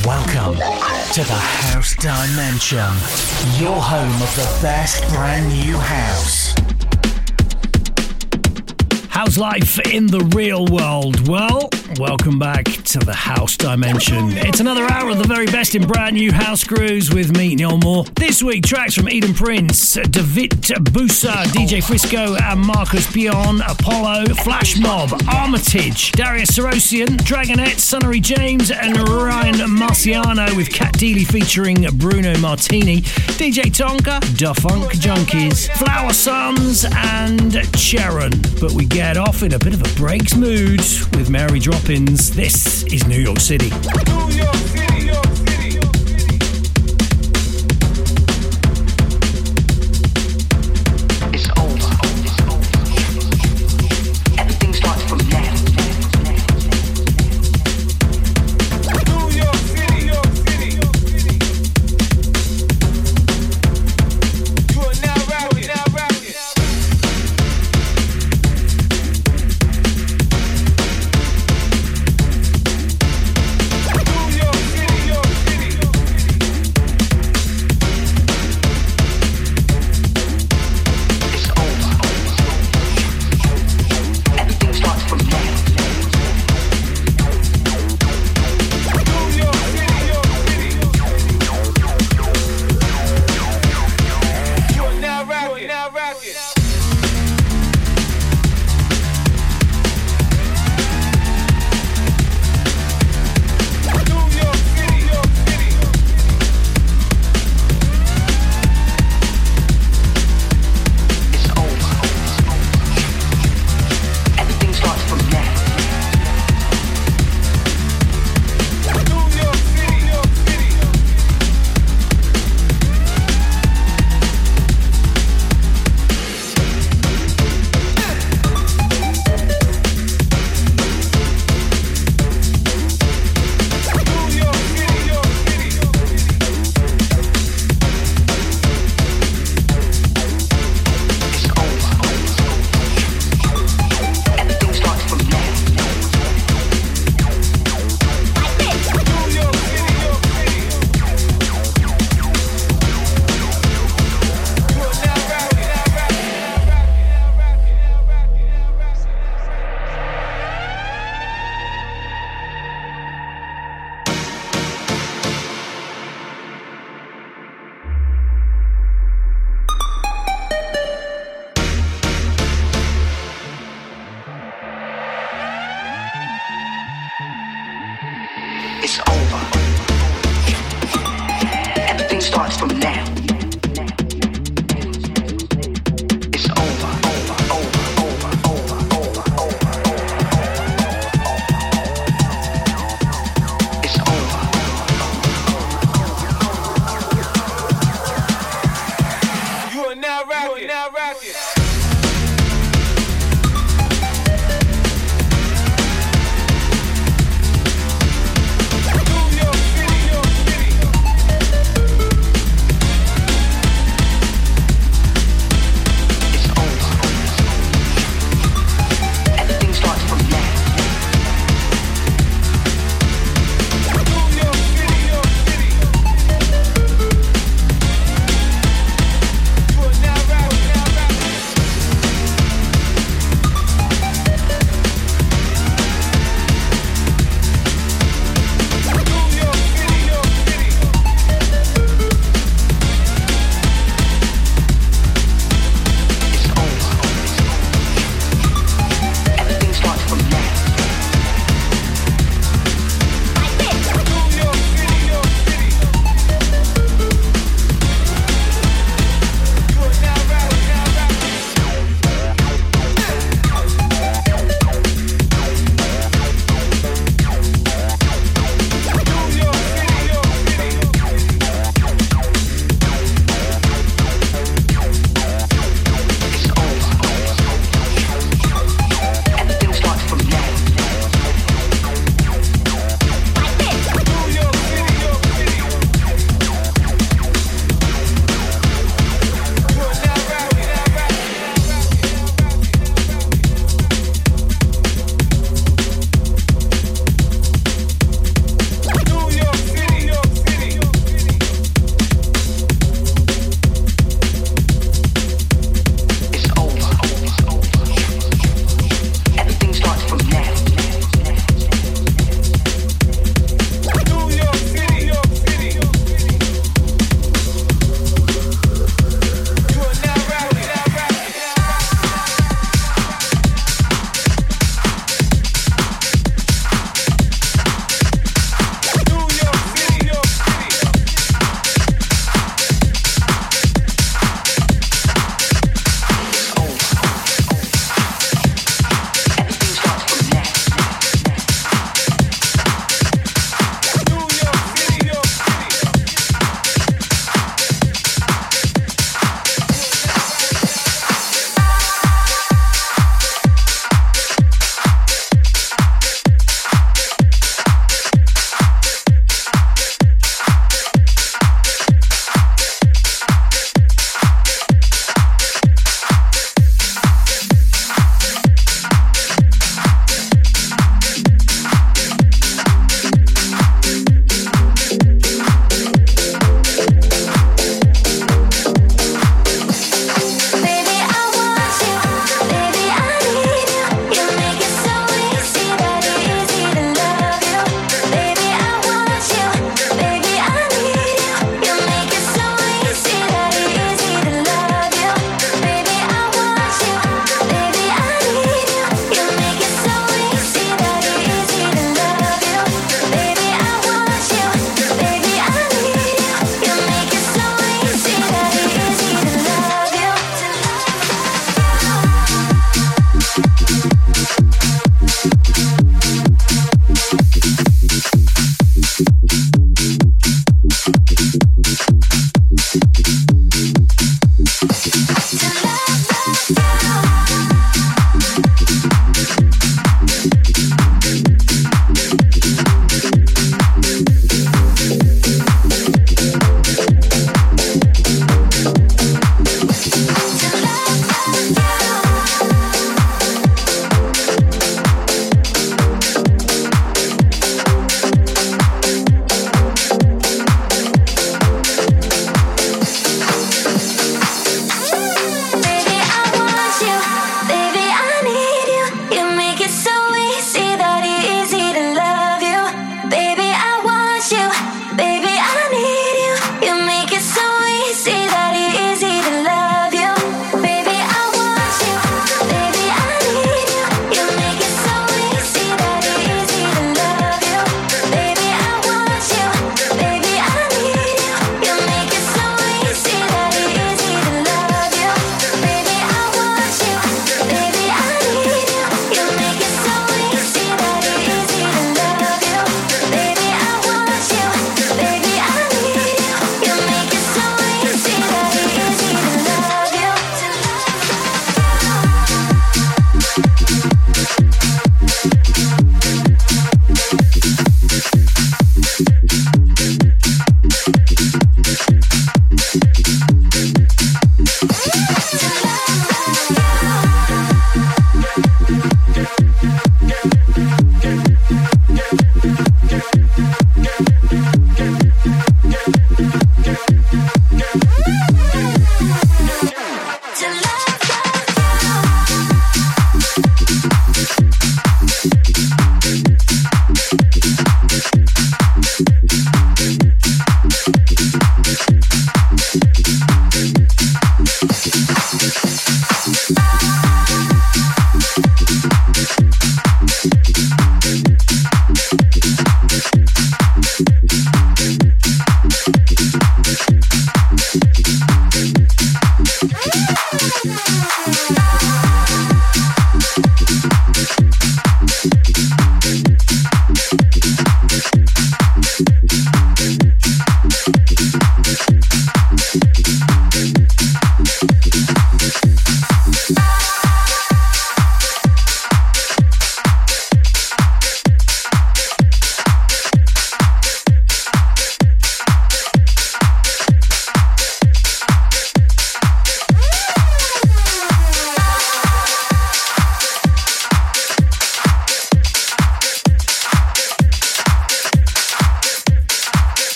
Welcome to the House Dimension, your home of the best brand new house. How's life in the real world? Well, welcome back to the House Dimension. It's another hour of the very best in brand new house grooves with me, Neil Moore. This week, tracks from Eden Prince, David Bousa, DJ Frisco, and Marcos Peon, Apollo, Flashmob, Armitage, Darius Syrossian, Dragonette, Sunnery James, and Ryan Marciano with Cat Dealers featuring Bruno Martini, DJ Tonka, Da Funk Junkies, Flowersons, and Cherian. But we get off in a bit of a breaks mood with Mary Droppinz. This is New York City. New York City.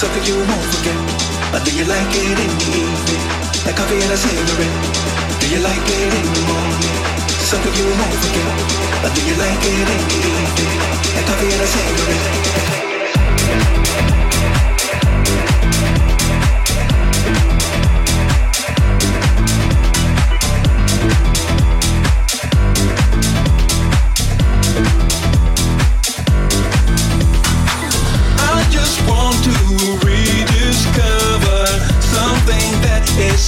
something you won't forget. I think you like it in the evening, That coffee and a cigarette. Do you like it in the morning? Something you won't forget. I think you like it in the evening, That coffee and a cigarette.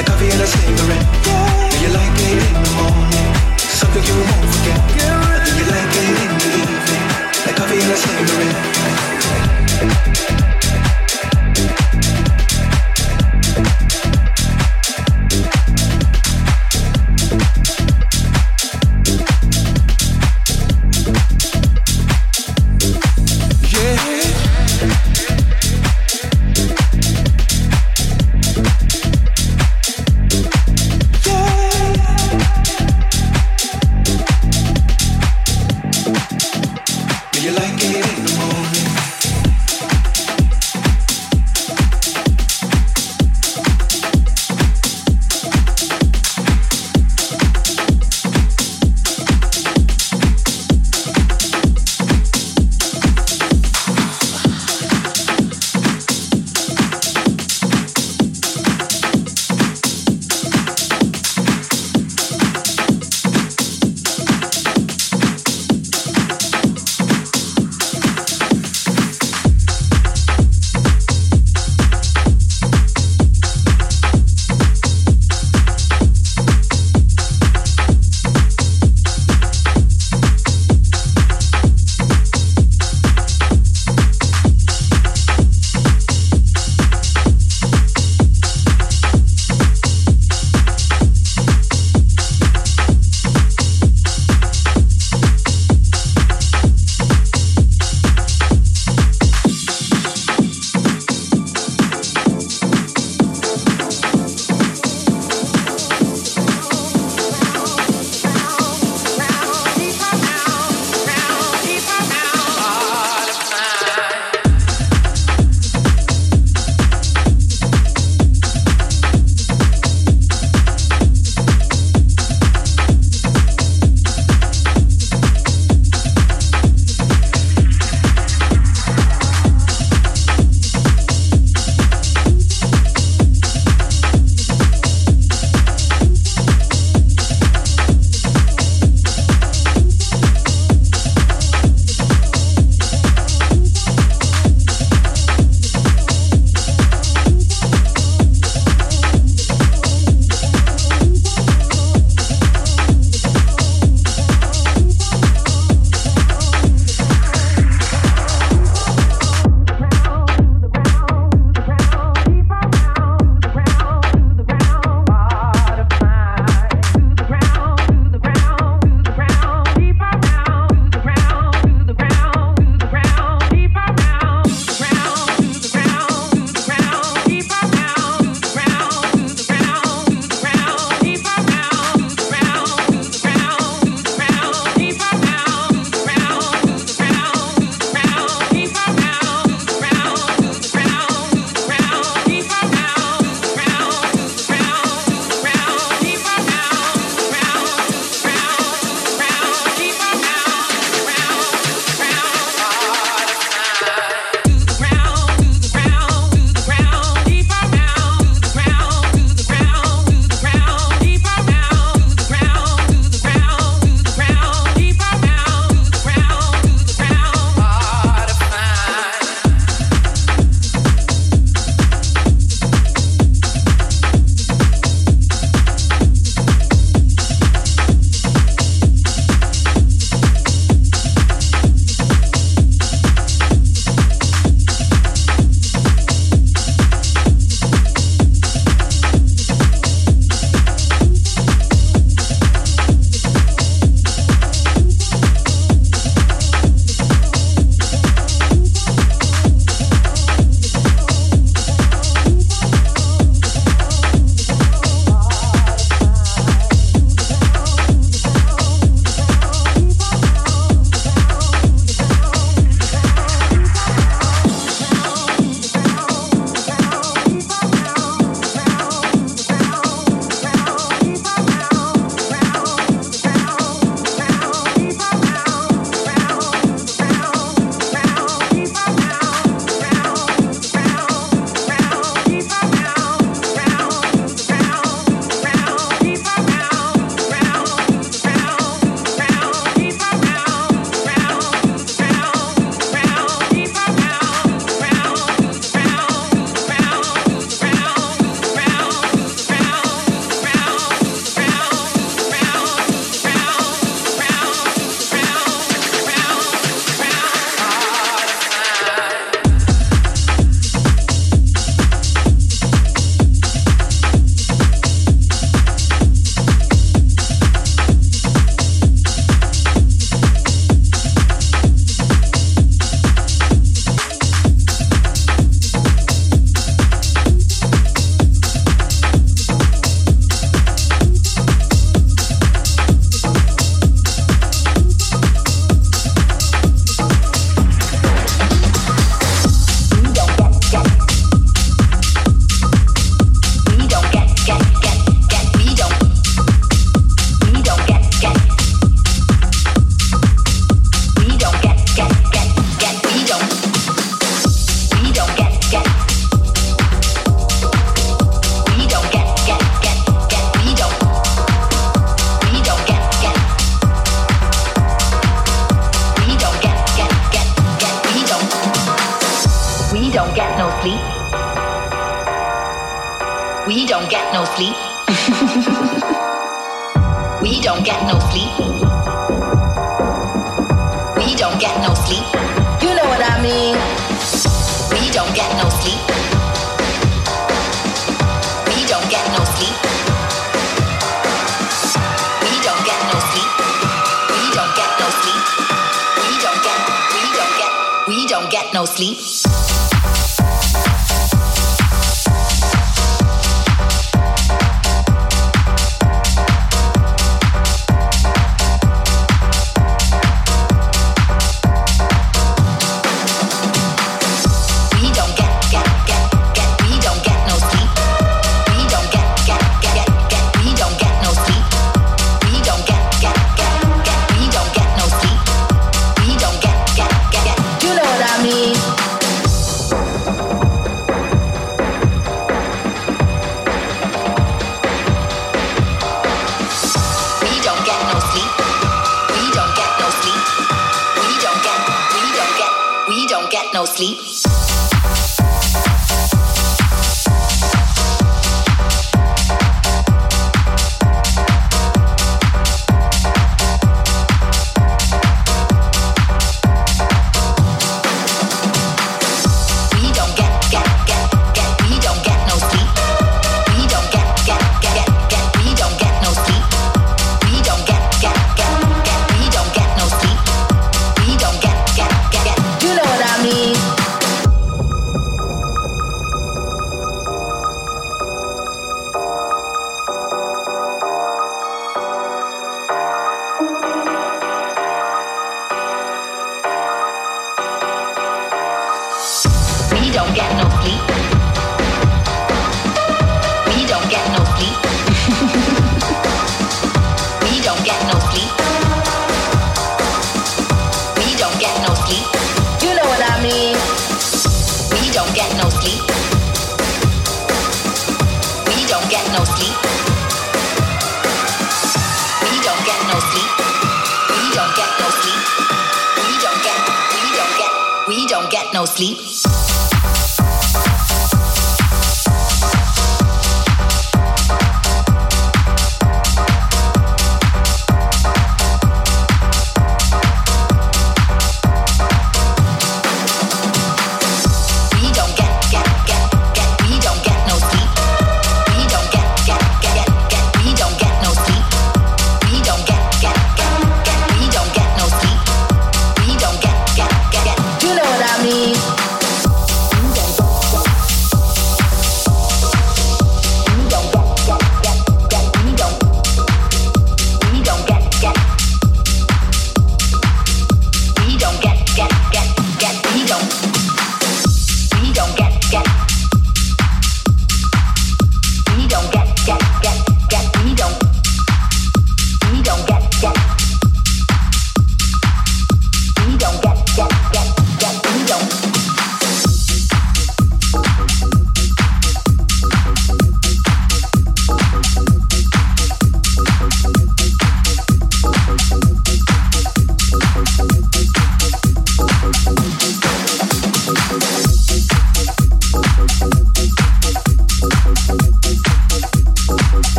Like coffee and a cigarette. Yeah. Do you like it in the morning? Something you won't forget.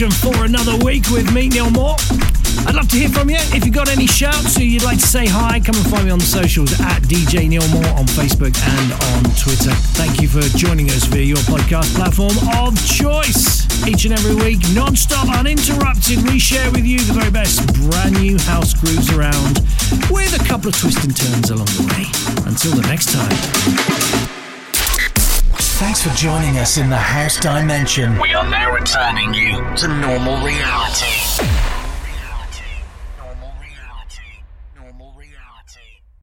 Dimension for another week with me, Neil Moore. I'd love to hear from you. If you've got any shouts or you'd like to say hi, come and find me on the socials at DJ Neil Moore on Facebook and on Twitter. Thank you for joining us via your podcast platform of choice. Each and every week, non-stop, uninterrupted, we share with you the very best brand new house grooves around with a couple of twists and turns along the way. Until the next time. Thanks for joining us in the House Dimension. We are now returning you to normal reality.